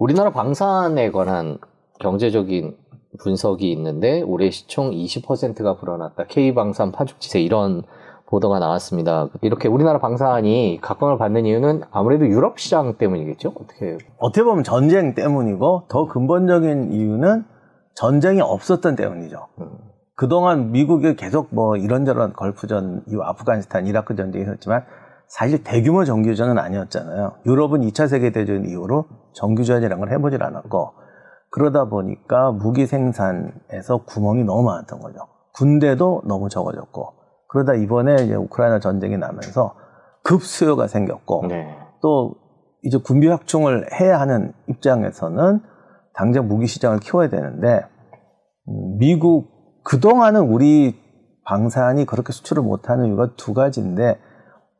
우리나라 방산에 관한 경제적인 분석이 있는데 올해 시총 20%가 불어났다. K방산 파죽지세 이런 보도가 나왔습니다. 이렇게 우리나라 방산이 각광을 받는 이유는 아무래도 유럽 시장 때문이겠죠? 어떻게? 어떻게 보면 전쟁 때문이고 더 근본적인 이유는 전쟁이 없었던 때문이죠. 음. 그동안 미국이 계속 뭐 이런저런 걸프전, 이후 아프가니스탄, 이라크 전쟁이 있었지만 사실 대규모 정규전은 아니었잖아요. 유럽은 2차 세계대전 이후로 정규전이라는 걸 해보질 않았고 그러다 보니까 무기 생산에서 구멍이 너무 많았던 거죠. 군대도 너무 적어졌고 그러다 이번에 이제 우크라이나 전쟁이 나면서 급 수요가 생겼고 네. 또 이제 군비 확충을 해야 하는 입장에서는 당장 무기 시장을 키워야 되는데 음, 미국 그동안은 우리 방산이 그렇게 수출을 못하는 이유가 두 가지인데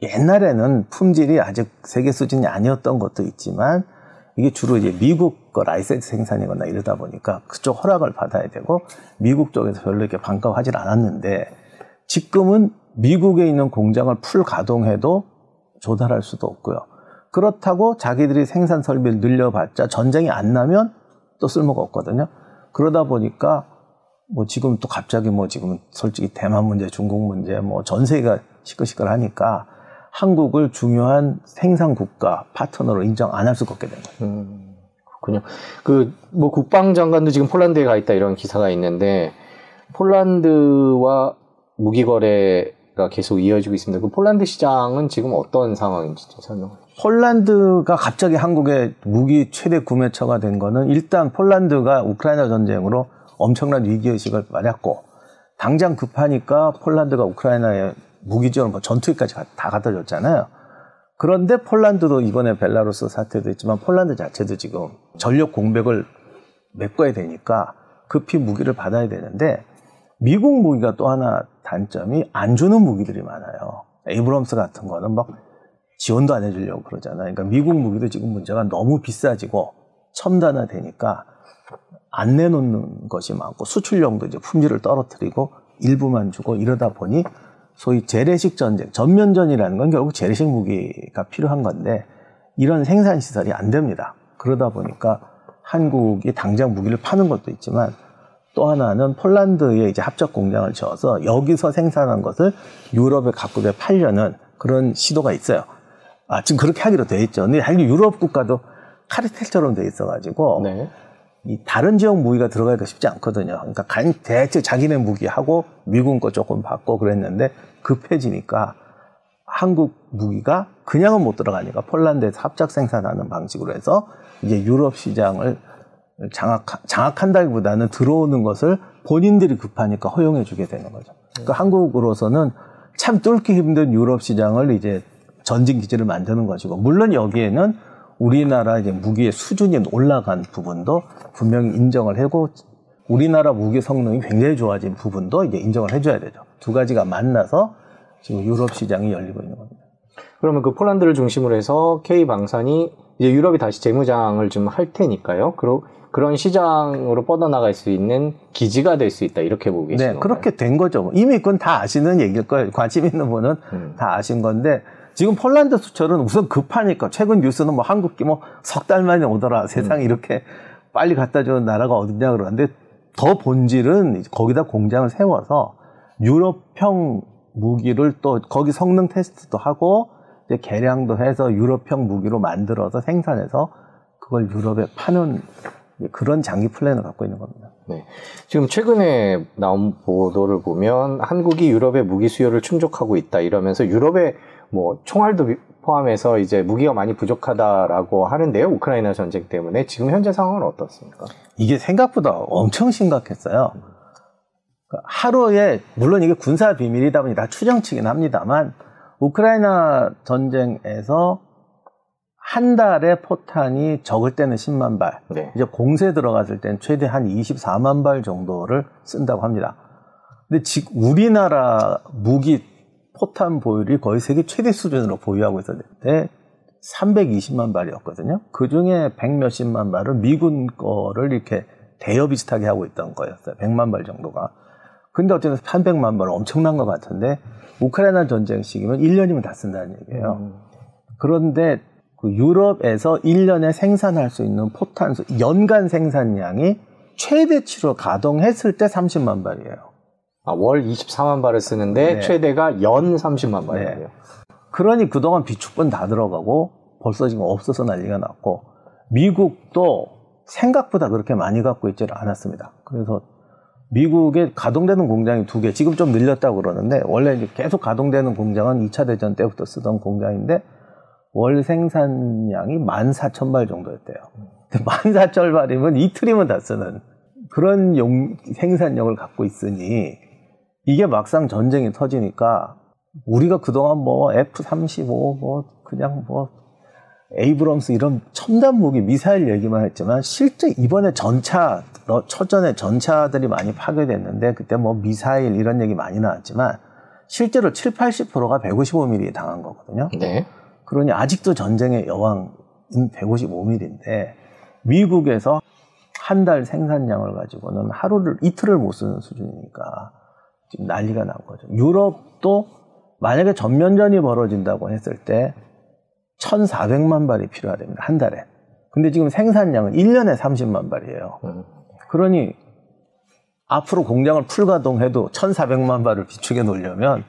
옛날에는 품질이 아직 세계 수준이 아니었던 것도 있지만 이게 주로 이제 미국 거 라이센스 생산이거나 이러다 보니까 그쪽 허락을 받아야 되고 미국 쪽에서 별로 이렇게 반가워하지 않았는데 지금은 미국에 있는 공장을 풀 가동해도 조달할 수도 없고요. 그렇다고 자기들이 생산 설비를 늘려봤자 전쟁이 안 나면 또 쓸모가 없거든요. 그러다 보니까 뭐 지금 또 갑자기 뭐 지금 솔직히 대만 문제, 중국 문제, 뭐 전 세계가 시끌시끌하니까 한국을 중요한 생산 국가 파트너로 인정 안 할 수가 없게 된 거예요. 음, 그렇군요. 그 뭐 국방장관도 지금 폴란드에 가 있다 이런 기사가 있는데 폴란드와 무기 거래가 계속 이어지고 있습니다. 그 폴란드 시장은 지금 어떤 상황인지 좀 설명해 주시죠. 폴란드가 갑자기 한국의 무기 최대 구매처가 된 거는 일단 폴란드가 우크라이나 전쟁으로 엄청난 위기의식을 맞았고 당장 급하니까 폴란드가 우크라이나에 무기 지원, 뭐 전투기까지 다 갖다 줬잖아요. 그런데 폴란드도 이번에 벨라루스 사태도 있지만 폴란드 자체도 지금 전력 공백을 메꿔야 되니까 급히 무기를 받아야 되는데 미국 무기가 또 하나 단점이 안 주는 무기들이 많아요. 에이브럼스 같은 거는 막 지원도 안 해주려고 그러잖아요. 그러니까 미국 무기도 지금 문제가 너무 비싸지고 첨단화 되니까 안 내놓는 것이 많고 수출용도 이제 품질을 떨어뜨리고 일부만 주고 이러다 보니 소위 재래식 전쟁, 전면전이라는 건 결국 재래식 무기가 필요한 건데 이런 생산 시설이 안 됩니다. 그러다 보니까 한국이 당장 무기를 파는 것도 있지만 또 하나는 폴란드에 이제 합작 공장을 지어서 여기서 생산한 것을 유럽에 각국에 팔려는 그런 시도가 있어요. 아, 지금 그렇게 하기로 돼 있죠. 근데 유럽 국가도 카르텔처럼 돼 있어가지고 네. 이 다른 지역 무기가 들어가기가 쉽지 않거든요. 그러니까 간 대체 자기네 무기하고 미국 거 조금 받고 그랬는데 급해지니까 한국 무기가 그냥은 못 들어가니까 폴란드에서 합작 생산하는 방식으로 해서 이제 유럽 시장을 장악, 장악한다기보다는 들어오는 것을 본인들이 급하니까 허용해 주게 되는 거죠. 그러니까 한국으로서는 참 뚫기 힘든 유럽 시장을 이제 전진 기지를 만드는 것이고, 물론 여기에는 우리나라 이제 무기의 수준이 올라간 부분도 분명히 인정을 하고, 우리나라 무기 성능이 굉장히 좋아진 부분도 이제 인정을 해줘야 되죠. 두 가지가 만나서 지금 유럽 시장이 열리고 있는 겁니다. 그러면 그 폴란드를 중심으로 해서 K 방산이 이제 유럽이 다시 재무장을 좀 할 테니까요. 그러, 그런 시장으로 뻗어나갈 수 있는 기지가 될 수 있다 이렇게 보고 계시는 네, 그렇게 된 거죠. 이미 그건 다 아시는 얘기일 거예요. 관심 있는 분은 음. 다 아신 건데 지금 폴란드 수출은 우선 급하니까 최근 뉴스는 뭐 한국기 뭐 석 달 만에 오더라. 세상에 이렇게 빨리 갖다 주는 나라가 어디냐 그러는데 더 본질은 거기다 공장을 세워서 유럽형 무기를 또 거기 성능 테스트도 하고 이제 개량도 해서 유럽형 무기로 만들어서 생산해서 그걸 유럽에 파는 그런 장기 플랜을 갖고 있는 겁니다. 네. 지금 최근에 나온 보도를 보면 한국이 유럽의 무기 수요를 충족하고 있다 이러면서 유럽의 뭐 총알도 포함해서 이제 무기가 많이 부족하다라고 하는데요. 우크라이나 전쟁 때문에 지금 현재 상황은 어떻습니까? 이게 생각보다 엄청 심각했어요. 그러니까 하루에 물론 이게 군사 비밀이다 보니 다 추정치긴 합니다만 우크라이나 전쟁에서 한 달에 포탄이 적을 때는 10만 발, 네. 이제 공세 들어갔을 때는 최대 한 24만 발 정도를 쓴다고 합니다. 근데 지금 우리나라 무기 포탄 보유율이 거의 세계 최대 수준으로 보유하고 있었는데 320만 발이었거든요. 그 중에 100 몇십만 발을 미군 거를 이렇게 대여 비슷하게 하고 있던 거였어요. 100만 발 정도가. 근데 어쨌든 300만 발 엄청난 것 같은데 우크라이나 전쟁 시기면 1년이면 다 쓴다는 얘기예요. 음. 그런데 그 유럽에서 1년에 생산할 수 있는 포탄 수 연간 생산량이 최대치로 가동했을 때 30만 발이에요. 아, 월 24만 발을 쓰는데 네. 최대가 연 30만 발이에요. 그러니 그동안 비축분 다 들어가고 벌써 지금 없어서 난리가 났고 미국도 생각보다 그렇게 많이 갖고 있지를 않았습니다. 그래서 미국에 가동되는 공장이 두 개, 지금 좀 늘렸다고 그러는데 원래 이제 계속 가동되는 공장은 2차 대전 때부터 쓰던 공장인데 월 생산량이 14,000발 정도였대요. 근데 14,000발이면 이틀이면 다 쓰는 그런 용, 생산력을 갖고 있으니 이게 막상 전쟁이 터지니까 우리가 그동안 뭐 F-35 뭐 그냥 뭐 에이브럼스 이런 첨단 무기 미사일 얘기만 했지만 실제 이번에 전차 어, 첫전에 전차들이 많이 파괴됐는데 그때 뭐 미사일 이런 얘기 많이 나왔지만 실제로 7, 80%가 155mm 당한 거거든요. 네. 그러니 아직도 전쟁의 여왕인 155mm인데 미국에서 한 달 생산량을 가지고는 하루를 이틀을 못 쓰는 수준이니까 지금 난리가 난 거죠. 유럽도 만약에 전면전이 벌어진다고 했을 때 1,400만 발이 필요하답니다. 한 달에. 근데 지금 생산량은 1년에 30만 발이에요. 음. 그러니 앞으로 공장을 풀가동해도 1,400만 발을 비축해 놓으려면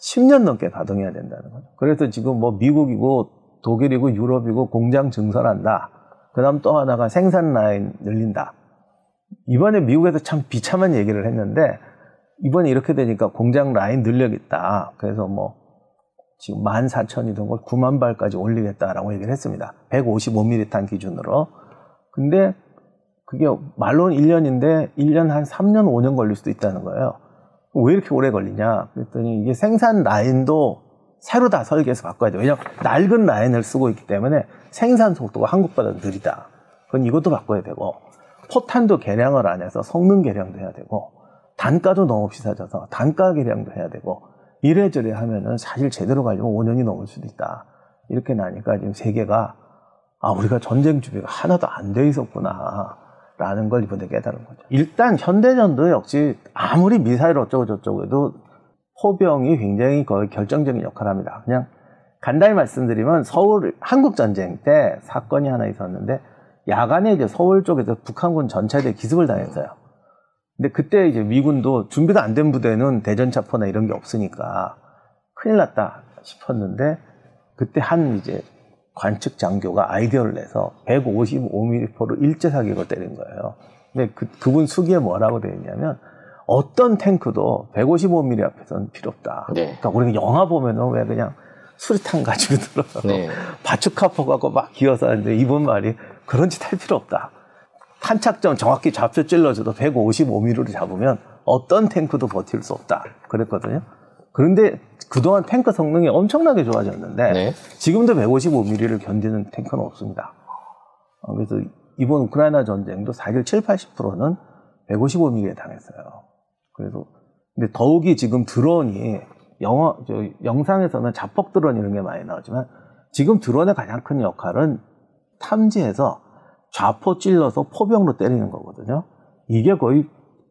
10년 넘게 가동해야 된다는 거죠. 그래서 지금 뭐 미국이고 독일이고 유럽이고 공장 증설한다. 그 다음 또 하나가 생산 라인 늘린다. 이번에 미국에서 참 비참한 얘기를 했는데 이번에 이렇게 되니까 공장 라인 늘려겠다. 그래서 뭐 지금 14,000이던 걸 9만 발까지 올리겠다라고 얘기를 했습니다. 155mm 탄 기준으로. 근데 그게 말로는 1년인데 1년 한 3년, 5년 걸릴 수도 있다는 거예요. 왜 이렇게 오래 걸리냐? 그랬더니 이게 생산 라인도 새로 다 설계해서 바꿔야 돼요. 왜냐하면 낡은 라인을 쓰고 있기 때문에 생산 속도가 한국보다 느리다. 그건 이것도 바꿔야 되고 포탄도 개량을 안 해서 성능 개량도 해야 되고 단가도 너무 비싸져서 단가 개량도 해야 되고 이래저래 하면은 사실 제대로 가려면 5년이 넘을 수도 있다. 이렇게 나니까 지금 세계가 아 우리가 전쟁 준비가 하나도 안 돼 있었구나. 라는 걸 이번에 깨달은 거죠. 일단 현대전도 역시 아무리 미사일 어쩌고 저쩌고 해도 포병이 굉장히 거의 결정적인 역할을 합니다. 그냥 간단히 말씀드리면 서울 한국 전쟁 때 사건이 하나 있었는데 야간에 이제 서울 쪽에서 북한군 전차들이 기습을 당했어요. 근데 그때 이제 미군도 준비가 안된 부대는 대전차포나 이런 게 없으니까 큰일 났다 싶었는데 그때 한 이제 관측 장교가 아이디어를 내서 155mm포로 일제 사격을 때린 거예요. 근데 그, 그분 수기에 뭐라고 되어 있냐면 어떤 탱크도 155mm 앞에서는 필요 없다. 네. 그러니까 우리가 영화 보면은 왜 그냥 수리탄 가지고 들어가고 네. 바축카포 갖고 막 기어서 하는데 이분 말이 그런 짓 할 필요 없다. 탄착점 정확히 좌표 찔러줘도 155mm로 잡으면 어떤 탱크도 버틸 수 없다. 그랬거든요. 그런데 그동안 탱크 성능이 엄청나게 좋아졌는데 네. 지금도 155mm를 견디는 탱크는 없습니다. 어, 그래서 이번 우크라이나 전쟁도 사실 7, 80%는 155mm에 당했어요. 그래서 근데 더욱이 지금 드론이 영화 저 영상에서는 자폭 드론 이런 게 많이 나오지만 지금 드론의 가장 큰 역할은 탐지해서 좌포 찔러서 포병으로 때리는 거거든요. 이게 거의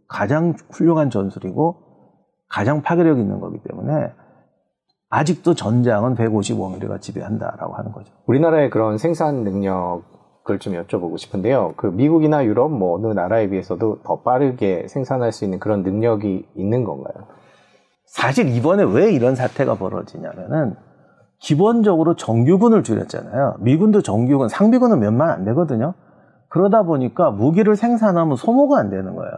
가장 훌륭한 전술이고 가장 파괴력 있는 거기 때문에 아직도 전장은 155mm가 지배한다라고 하는 거죠. 우리나라의 그런 생산 능력을 좀 여쭤보고 싶은데요. 그 미국이나 유럽 뭐 어느 나라에 비해서도 더 빠르게 생산할 수 있는 그런 능력이 있는 건가요? 사실 이번에 왜 이런 사태가 벌어지냐면은 기본적으로 정규군을 줄였잖아요. 미군도 정규군, 상비군은 몇만 안 되거든요. 그러다 보니까 무기를 생산하면 소모가 안 되는 거예요.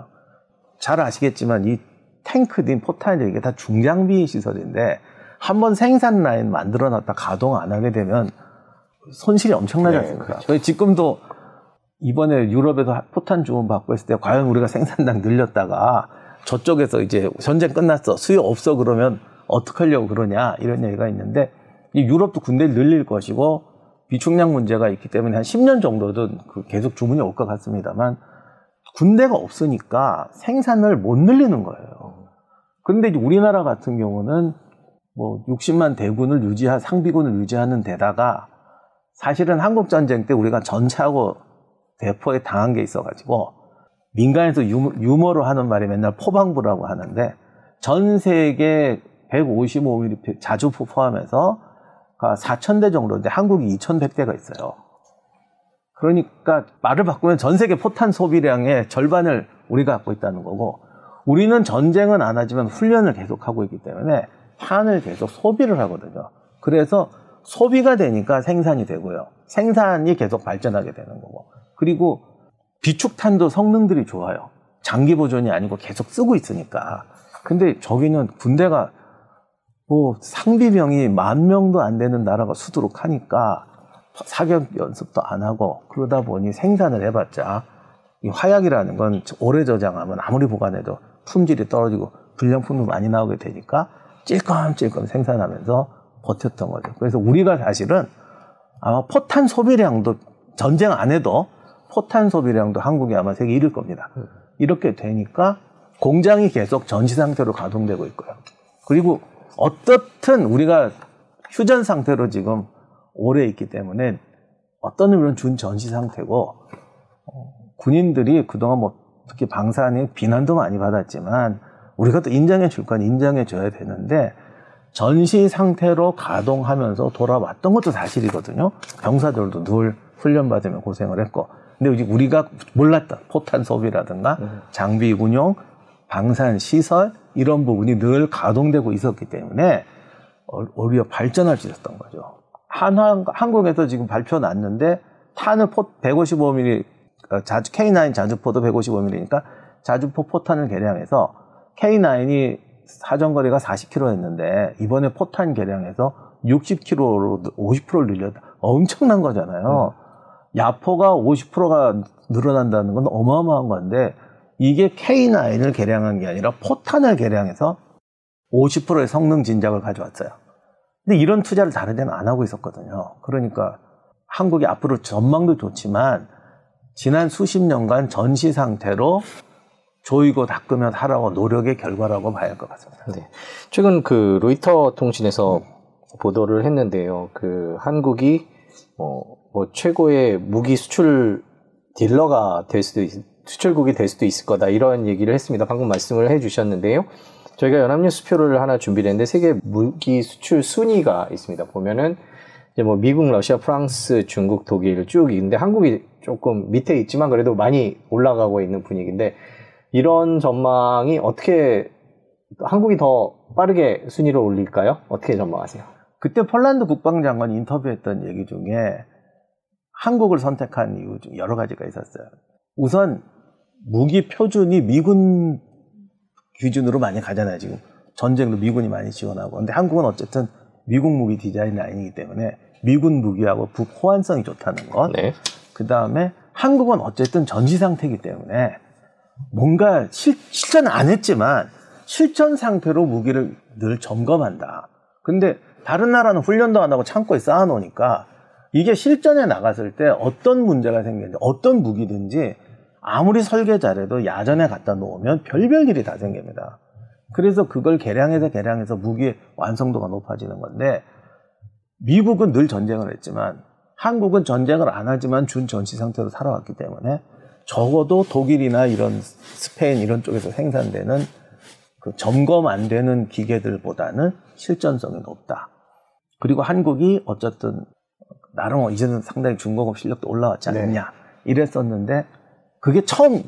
잘 아시겠지만 이 탱크든 포탄들 이게 다 중장비 시설인데 한번 생산 라인 만들어 놨다 가동 안 하게 되면 손실이 엄청나지 네, 않습니까? 그렇죠. 저희 지금도 이번에 유럽에서 포탄 주문 받고 했을 때 과연 우리가 생산량 늘렸다가 저쪽에서 이제 전쟁 끝났어 수요 없어 그러면 어떡하려고 그러냐 이런 얘기가 있는데 이 유럽도 군대를 늘릴 것이고 비축량 문제가 있기 때문에 한 10년 정도는 그 계속 주문이 올 것 같습니다만 군대가 없으니까 생산을 못 늘리는 거예요. 그런데 우리나라 같은 경우는 뭐 60만 대군을 유지한 상비군을 유지하는 데다가 사실은 한국 전쟁 때 우리가 전차하고 대포에 당한 게 있어가지고 민간에서 유머, 유머로 하는 말이 맨날 포방부라고 하는데 전 세계 155mm 자주포 포함해서 4,000대 정도인데 한국이 2,100대가 있어요. 그러니까 말을 바꾸면 전 세계 포탄 소비량의 절반을 우리가 갖고 있다는 거고 우리는 전쟁은 안 하지만 훈련을 계속하고 있기 때문에 탄을 계속 소비를 하거든요. 그래서 소비가 되니까 생산이 되고요. 생산이 계속 발전하게 되는 거고. 그리고 비축탄도 성능들이 좋아요. 장기 보존이 아니고 계속 쓰고 있으니까. 근데 저기는 군대가 뭐 상비병이 만 명도 안 되는 나라가 수두룩하니까 사격 연습도 안 하고 그러다 보니 생산을 해봤자 이 화약이라는 건 오래 저장하면 아무리 보관해도 품질이 떨어지고 불량품도 많이 나오게 되니까 찔끔찔끔 생산하면서 버텼던 거죠. 그래서 우리가 사실은 아마 포탄 소비량도 전쟁 안 해도 포탄 소비량도 한국이 아마 세계 1위일 겁니다. 이렇게 되니까 공장이 계속 전시 상태로 가동되고 있고요. 그리고 어떻든 우리가 휴전 상태로 지금 오래 있기 때문에 어떤 의미로는 준 전시 상태고 어, 군인들이 그동안 뭐 특히 방산이 비난도 많이 받았지만 우리가 또 인정해 줄 건 인정해 줘야 되는데 전시 상태로 가동하면서 돌아왔던 것도 사실이거든요. 병사들도 늘 훈련 받으면 고생을 했고. 근데 우리가 몰랐던 포탄 소비라든가 장비 운용, 방산 시설 이런 부분이 늘 가동되고 있었기 때문에 오히려 발전할 수 있었던 거죠. 한화, 한국에서 지금 발표 났는데 탄을 155mm 자주 K9 자주포도 155mm니까 자주포 포탄을 개량해서 K9이 사정거리가 40km였는데 이번에 포탄 개량해서 60km로 50%를 늘렸다. 엄청난 거잖아요. 음. 야포가 50%가 늘어난다는 건 어마어마한 건데 이게 K9을 개량한 게 아니라 포탄을 개량해서 50%의 성능 진작을 가져왔어요. 근데 이런 투자를 다른 데는 안 하고 있었거든요. 그러니까 한국이 앞으로 전망도 좋지만 지난 수십 년간 전시 상태로 조이고 닦으며 하라고 노력의 결과라고 봐야 할 것 같습니다. 네. 최근 그 로이터 통신에서 음. 보도를 했는데요. 그 한국이 어, 뭐 최고의 무기 수출 딜러가 될 수도 있, 수출국이 될 수도 있을 거다 이런 얘기를 했습니다. 방금 말씀을 해주셨는데요. 저희가 연합뉴스표를 하나 준비를 했는데 세계 무기 수출 순위가 있습니다. 보면은 이제 뭐 미국, 러시아, 프랑스, 중국, 독일 쭉 있는데 한국이 조금 밑에 있지만 그래도 많이 올라가고 있는 분위기인데 이런 전망이 어떻게 한국이 더 빠르게 순위를 올릴까요? 어떻게 전망하세요? 그때 폴란드 국방장관이 인터뷰했던 얘기 중에 한국을 선택한 이유 중 여러 가지가 있었어요. 우선 무기 표준이 미군 기준으로 많이 가잖아요, 지금. 전쟁도 미군이 많이 지원하고. 근데 한국은 어쨌든 미국 무기 디자인 라인이기 때문에 미군 무기하고 북 호환성이 좋다는 것. 네. 그 다음에 한국은 어쨌든 전시 상태이기 때문에 뭔가 실, 실전 안 했지만 실전 상태로 무기를 늘 점검한다. 근데 다른 나라는 훈련도 안 하고 창고에 쌓아놓으니까 이게 실전에 나갔을 때 어떤 문제가 생기는지 어떤 무기든지 아무리 설계 잘해도 야전에 갖다 놓으면 별별 일이 다 생깁니다. 그래서 그걸 개량해서 개량해서 무기의 완성도가 높아지는 건데 미국은 늘 전쟁을 했지만 한국은 전쟁을 안 하지만 준 전시 상태로 살아왔기 때문에 적어도 독일이나 이런 스페인 이런 쪽에서 생산되는 그 점검 안 되는 기계들보다는 실전성이 높다. 그리고 한국이 어쨌든 나름 이제는 상당히 중공업 실력도 올라왔지 않느냐 네. 이랬었는데 그게 처음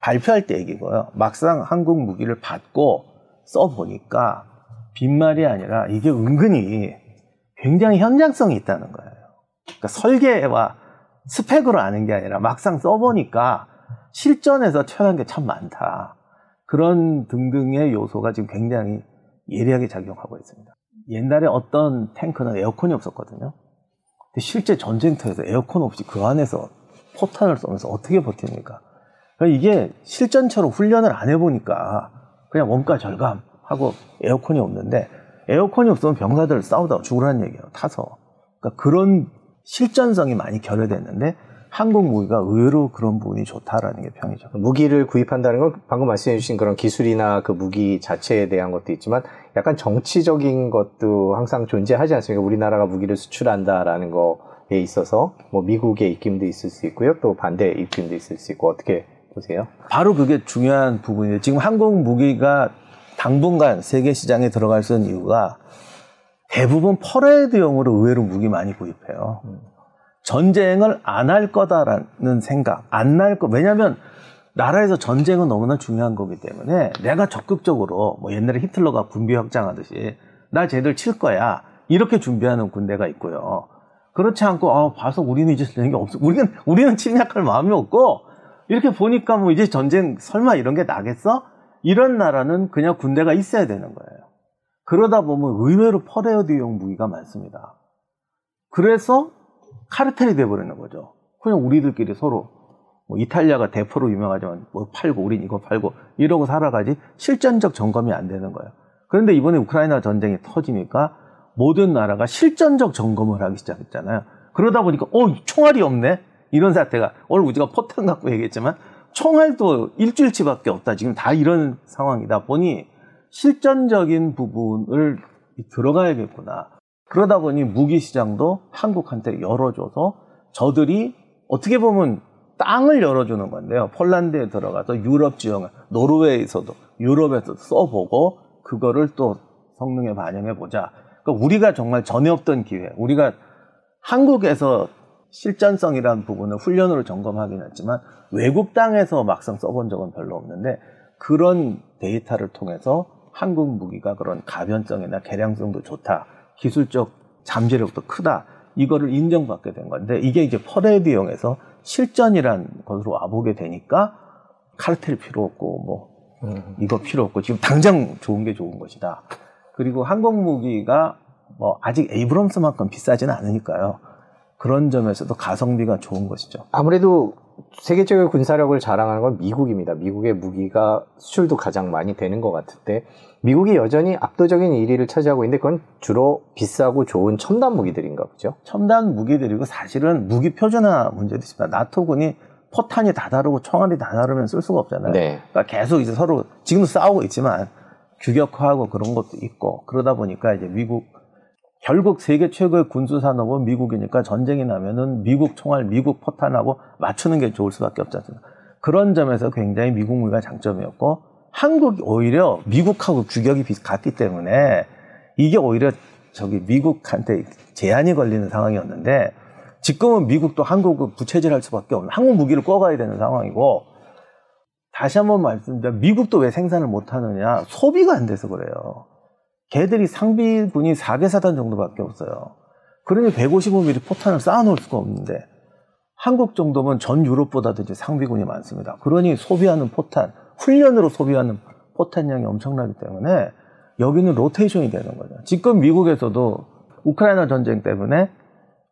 발표할 때 얘기고요. 막상 한국 무기를 받고 써보니까 빈말이 아니라 이게 은근히 굉장히 현장성이 있다는 거예요. 그러니까 설계와 스펙으로 아는 게 아니라 막상 써보니까 실전에서 최연한 게 참 많다. 그런 등등의 요소가 지금 굉장히 예리하게 작용하고 있습니다. 옛날에 어떤 탱크는 에어컨이 없었거든요. 근데 실제 전쟁터에서 에어컨 없이 그 안에서 포탄을 쏘면서 어떻게 버팁니까? 그러니까 이게 실전처럼 훈련을 안 해보니까 그냥 원가 절감 하고 에어컨이 없는데 에어컨이 없으면 병사들 싸우다가 죽으라는 얘기예요. 타서. 그러니까 그런 실전성이 많이 결여됐는데 한국 무기가 의외로 그런 부분이 좋다라는 게 평이죠. 무기를 구입한다는 건 방금 말씀해 주신 그런 기술이나 그 무기 자체에 대한 것도 있지만 약간 정치적인 것도 항상 존재하지 않습니까? 우리나라가 무기를 수출한다라는 거에 있어서 뭐 미국의 입김도 있을 수 있고요. 또 반대 입김도 있을 수 있고 어떻게 보세요? 바로 그게 중요한 부분이에요. 지금 한국 무기가 당분간 세계 시장에 들어갈 수 있는 이유가 대부분 퍼레이드용으로 의외로 무기 많이 구입해요. 전쟁을 안 할 거다라는 생각, 안 날 거. 왜냐하면 나라에서 전쟁은 너무나 중요한 거기 때문에 내가 적극적으로 뭐 옛날에 히틀러가 군비 확장하듯이 나 쟤들 칠 거야 이렇게 준비하는 군대가 있고요. 그렇지 않고 아 봐서 우리는 이제 전쟁이 없어. 우리는 우리는 침략할 마음이 없고 이렇게 보니까 뭐 이제 전쟁 설마 이런 게 나겠어? 이런 나라는 그냥 군대가 있어야 되는 거예요. 그러다 보면 의외로 퍼레이드용 무기가 많습니다. 그래서 카르텔이 돼버리는 거죠. 그냥 우리들끼리 서로 뭐 이탈리아가 대포로 유명하지만 뭐 팔고 우린 이거 팔고 이러고 살아가지 실전적 점검이 안 되는 거예요. 그런데 이번에 우크라이나 전쟁이 터지니까 모든 나라가 실전적 점검을 하기 시작했잖아요. 그러다 보니까 어 총알이 없네 이런 사태가 오늘 우리가 포탄 갖고 얘기했지만 총알도 일주일치밖에 없다 지금 다 이런 상황이다 보니 실전적인 부분을 들어가야겠구나. 그러다 보니 무기 시장도 한국한테 열어줘서 저들이 어떻게 보면 땅을 열어주는 건데요. 폴란드에 들어가서 유럽 지형을 노르웨이에서도 유럽에서 써보고 그거를 또 성능에 반영해 보자. 그러니까 우리가 정말 전에 없던 기회. 우리가 한국에서 실전성이라는 부분을 훈련으로 점검하긴 했지만 외국 땅에서 막상 써본 적은 별로 없는데 그런 데이터를 통해서 한국 무기가 그런 가변성이나 개량성도 좋다. 기술적 잠재력도 크다. 이거를 인정받게 된 건데 이게 이제 퍼레이드용에서 실전이란 것으로 와보게 되니까 카르텔 필요 없고 뭐 이거 필요 없고 지금 당장 좋은 게 좋은 것이다. 그리고 한국 무기가 뭐 아직 에이브럼스만큼 비싸지는 않으니까요. 그런 점에서도 가성비가 좋은 것이죠. 아무래도 세계적인 군사력을 자랑하는 건 미국입니다. 미국의 무기가 수출도 가장 많이 되는 것 같은데 미국이 여전히 압도적인 1위를 차지하고 있는데 그건 주로 비싸고 좋은 첨단 무기들인가 보죠. 첨단 무기들이고 사실은 무기 표준화 문제도 있습니다. 나토군이 포탄이 다 다르고 총알이 다 다르면 쓸 수가 없잖아요. 네. 그러니까 계속 이제 서로 지금도 싸우고 있지만 규격화하고 그런 것도 있고 그러다 보니까 이제 미국 결국 세계 최고의 군수 산업은 미국이니까 전쟁이 나면은 미국 총알, 미국 포탄하고 맞추는 게 좋을 수밖에 않습니까? 그런 점에서 굉장히 미국 무기가 장점이었고 한국이 오히려 미국하고 규격이 비- 같기 때문에 이게 오히려 저기 미국한테 제한이 걸리는 상황이었는데 지금은 미국도 한국을 부채질할 수밖에 없는 한국 무기를 꿔가야 되는 상황이고 다시 한번 말씀드려 미국도 왜 생산을 못하느냐 소비가 안 돼서 그래요. 걔들이 상비군이 4개 사단 정도밖에 없어요. 그러니 155mm 포탄을 쌓아놓을 수가 없는데 한국 정도면 전 유럽보다도 이제 상비군이 많습니다. 그러니 소비하는 포탄, 훈련으로 소비하는 포탄량이 엄청나기 때문에 여기는 로테이션이 되는 거죠. 지금 미국에서도 우크라이나 전쟁 때문에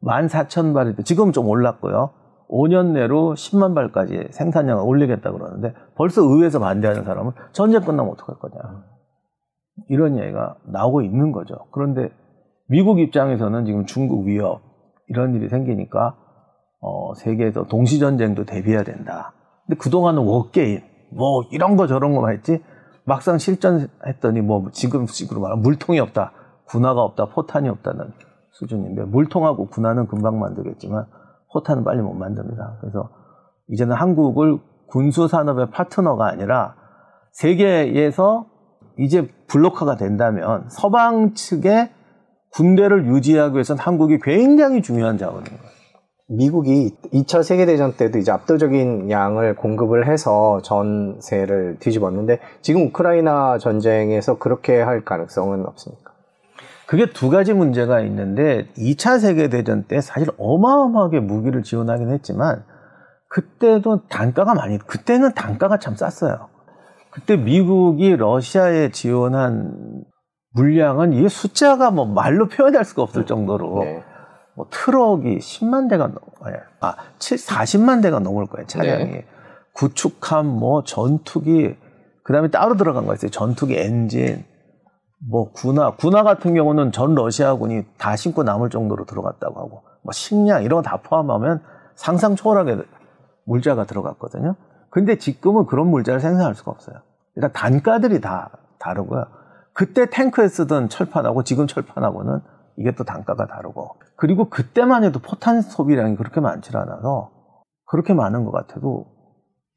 14,000발이, 지금 좀 올랐고요. 5년 내로 10만 발까지 생산량을 올리겠다 그러는데 벌써 의회에서 반대하는 사람은 전쟁 끝나면 어떡할 거냐. 이런 얘기가 나오고 있는 거죠. 그런데 미국 입장에서는 지금 중국 위협 이런 일이 생기니까 어, 세계에서 동시 전쟁도 대비해야 된다. 근데 그동안은 워게임, 뭐 이런 거 저런 거만 했지 막상 실전했더니 뭐 지금 식으로 말하면 물통이 없다, 군화가 없다, 포탄이 없다는 수준인데 물통하고 군화는 금방 만들겠지만 포탄은 빨리 못 만듭니다. 그래서 이제는 한국을 군수 산업의 파트너가 아니라 세계에서 이제 블록화가 된다면 서방 측의 군대를 유지하기 위해서는 한국이 굉장히 중요한 자원인 거예요. 미국이 2차 세계대전 때도 이제 압도적인 양을 공급을 해서 전세를 뒤집었는데 지금 우크라이나 전쟁에서 그렇게 할 가능성은 없습니까? 그게 두 가지 문제가 있는데 2차 세계대전 때 사실 어마어마하게 무기를 지원하긴 했지만 그때도 단가가 많이 그때는 단가가 참 쌌어요. 그때 미국이 러시아에 지원한 물량은 이게 숫자가 뭐 말로 표현할 수가 없을 정도로 네. 뭐 트럭이 10만 대가 넘어요. 아, 7, 40만 대가 넘을 거예요, 차량이. 네. 구축함, 뭐 전투기, 그 다음에 따로 들어간 거 있어요. 전투기 엔진, 뭐 군화. 군화 같은 경우는 전 러시아군이 다 신고 남을 정도로 들어갔다고 하고, 뭐 식량, 이런 거 다 포함하면 상상 초월하게 물자가 들어갔거든요. 근데 지금은 그런 물자를 생산할 수가 없어요. 일단 단가들이 다 다르고요. 그때 탱크에 쓰던 철판하고 지금 철판하고는 이게 또 단가가 다르고 그리고 그때만 해도 포탄 소비량이 그렇게 많지 않아서 그렇게 많은 것 같아도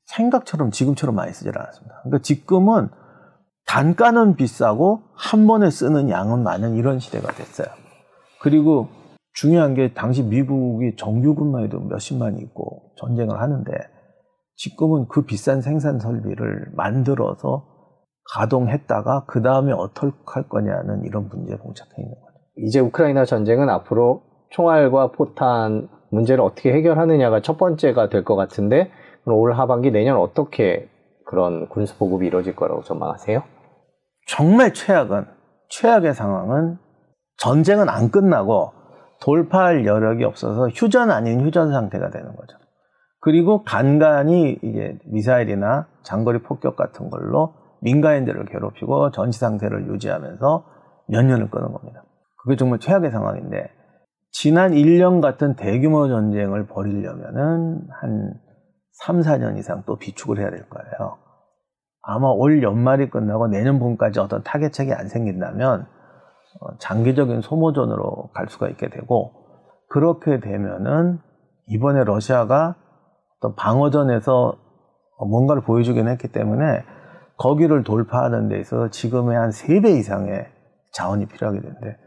생각처럼 지금처럼 많이 쓰질 않았습니다. 그러니까 지금은 단가는 비싸고 한 번에 쓰는 양은 많은 이런 시대가 됐어요. 그리고 중요한 게 당시 미국이 정규군만 해도 몇십만이 있고 전쟁을 하는데 지금은 그 비싼 생산 설비를 만들어서 가동했다가 그 다음에 어떻게 할 거냐는 이런 문제에 봉착해 있는 거죠. 이제 우크라이나 전쟁은 앞으로 총알과 포탄 문제를 어떻게 해결하느냐가 첫 번째가 될 것 같은데 올 하반기 내년 어떻게 그런 군수 보급이 이루어질 거라고 전망하세요? 정말 최악은 최악의 상황은 전쟁은 안 끝나고 돌파할 여력이 없어서 휴전 아닌 휴전 상태가 되는 거죠. 그리고 간간히 이제 미사일이나 장거리 폭격 같은 걸로 민간인들을 괴롭히고 전시 상태를 유지하면서 몇 년을 끄는 겁니다. 그게 정말 최악의 상황인데 지난 1년 같은 대규모 전쟁을 벌이려면은 한 3, 4년 이상 또 비축을 해야 될 거예요. 아마 올 연말이 끝나고 내년 봄까지 어떤 타겟책이 안 생긴다면 어, 장기적인 소모전으로 갈 수가 있게 되고 그렇게 되면은 이번에 러시아가 어떤 방어전에서 뭔가를 보여주긴 했기 때문에 거기를 돌파하는 데 있어서 지금의 한 3배 이상의 자원이 필요하게 되는데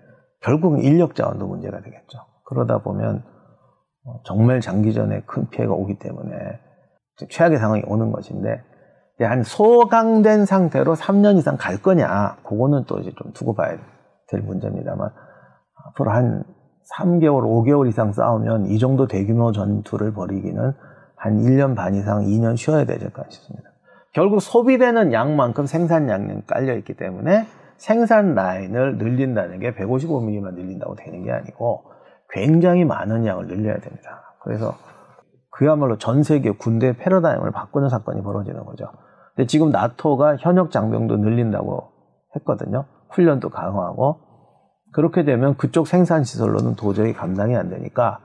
결국은 인력 자원도 문제가 되겠죠. 그러다 보면 어, 정말 장기전에 큰 피해가 오기 때문에 최악의 상황이 오는 것인데 한 소강된 상태로 3년 이상 갈 거냐 그거는 또 이제 좀 두고 봐야 될 문제입니다만 앞으로 한 3개월, 5개월 이상 싸우면 이 정도 대규모 전투를 벌이기는 한 1년 반 이상, 2년 쉬어야 되지 않을까 싶습니다. 결국 소비되는 양만큼 생산량이 깔려 있기 때문에 생산 라인을 늘린다는 게 155mm만 늘린다고 되는 게 아니고 굉장히 많은 양을 늘려야 됩니다. 그래서 그야말로 전 세계 군대 패러다임을 바꾸는 사건이 벌어지는 거죠. 근데 지금 나토가 현역 장병도 늘린다고 했거든요. 훈련도 강화하고 그렇게 되면 그쪽 생산 시설로는 도저히 감당이 안 되니까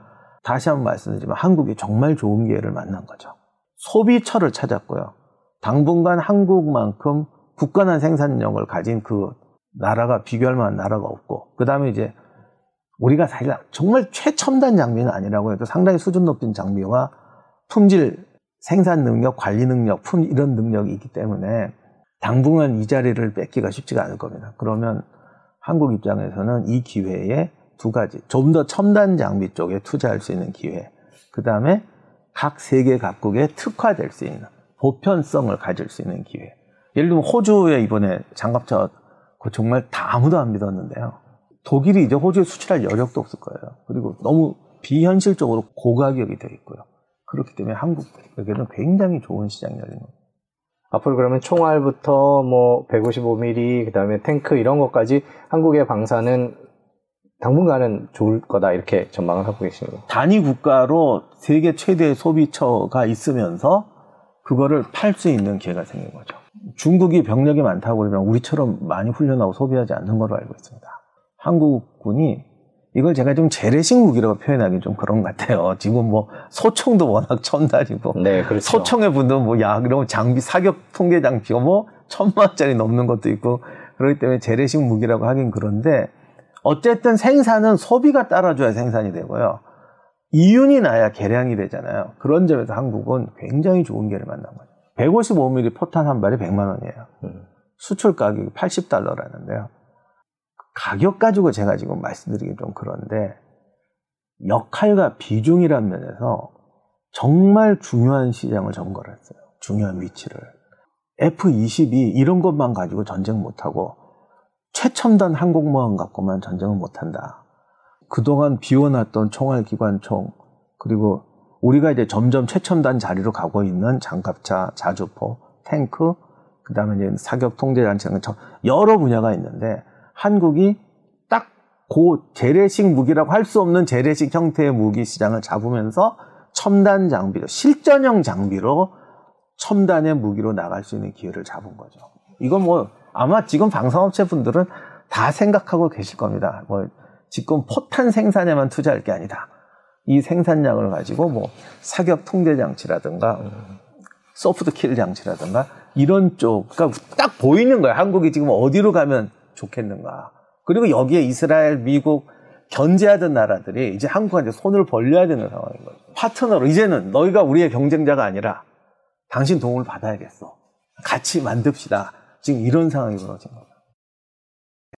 다시 한번 말씀드리지만 한국이 정말 좋은 기회를 만난 거죠. 소비처를 찾았고요. 당분간 한국만큼 굳건한 생산력을 가진 그 나라가 비교할 만한 나라가 없고 그 다음에 이제 우리가 사실 정말 최첨단 장비는 아니라고 해도 상당히 수준 높은 장비와 품질, 생산 능력, 관리 능력, 품 이런 능력이 있기 때문에 당분간 이 자리를 뺏기가 쉽지가 않을 겁니다. 그러면 한국 입장에서는 이 기회에 두 가지, 좀 더 첨단 장비 쪽에 투자할 수 있는 기회, 그 다음에 각 세계 각국에 특화될 수 있는 보편성을 가질 수 있는 기회. 예를 들면 호주에 이번에 장갑차 그 정말 다 아무도 안 믿었는데요. 독일이 이제 호주에 수출할 여력도 없을 거예요. 그리고 너무 비현실적으로 고가격이 되어 있고요. 그렇기 때문에 한국에게는 굉장히 좋은 시장이 열리는 겁니다. 앞으로 그러면 총알부터 뭐 155mm 그다음에 탱크 이런 것까지 한국의 방사는 당분간은 좋을 거다 이렇게 전망을 하고 계십니다. 단위 국가로 세계 최대 소비처가 있으면서 그거를 팔 수 있는 기회가 생긴 거죠. 중국이 병력이 많다고 그러면 우리처럼 많이 훈련하고 소비하지 않는 걸로 알고 있습니다. 한국군이 이걸 제가 좀 재래식 무기라고 표현하기 좀 그런 것 같아요. 지금 뭐 소총도 워낙 첨단이고 네, 그렇죠. 소총에 붙는 뭐야 이런 장비 사격 통계 장비가 뭐 천만 원짜리 넘는 것도 있고 그렇기 때문에 재래식 무기라고 하긴 그런데 어쨌든 생산은 소비가 따라줘야 생산이 되고요. 이윤이 나야 개량이 되잖아요. 그런 점에서 한국은 굉장히 좋은 기회를 만난 거죠. 155mm 포탄 한 발이 100만 원이에요. 음. 수출 가격이 80달러라는데요. 가격 가지고 제가 지금 말씀드리기 좀 그런데 역할과 비중이란 면에서 정말 중요한 시장을 점거를 했어요. 중요한 위치를. F-22 이런 것만 가지고 전쟁 못하고 최첨단 항공모함 갖고만 전쟁을 못한다. 그동안 비워놨던 총알 기관총 그리고 우리가 이제 점점 최첨단 자리로 가고 있는 장갑차, 자주포, 탱크, 그 다음에 이제 사격 통제 장치 등 여러 분야가 있는데 한국이 딱 고 재래식 무기라고 할 수 없는 재래식 형태의 무기 시장을 잡으면서 첨단 장비로 실전형 장비로 첨단의 무기로 나갈 수 있는 기회를 잡은 거죠. 이건 뭐 아마 지금 방산업체 분들은 다 생각하고 계실 겁니다. 뭐 지금 포탄 생산에만 투자할 게 아니다. 이 생산량을 가지고 뭐 사격 통제 장치라든가 소프트 킬 장치라든가 이런 쪽, 그러니까 딱 보이는 거예요. 한국이 지금 어디로 가면 좋겠는가. 그리고 여기에 이스라엘, 미국, 견제하던 나라들이 이제 한국한테 손을 벌려야 되는 상황인 거죠. 파트너로 이제는 너희가 우리의 경쟁자가 아니라 당신 도움을 받아야겠어. 같이 만듭시다. 지금 이런 상황이 벌어진 겁니다.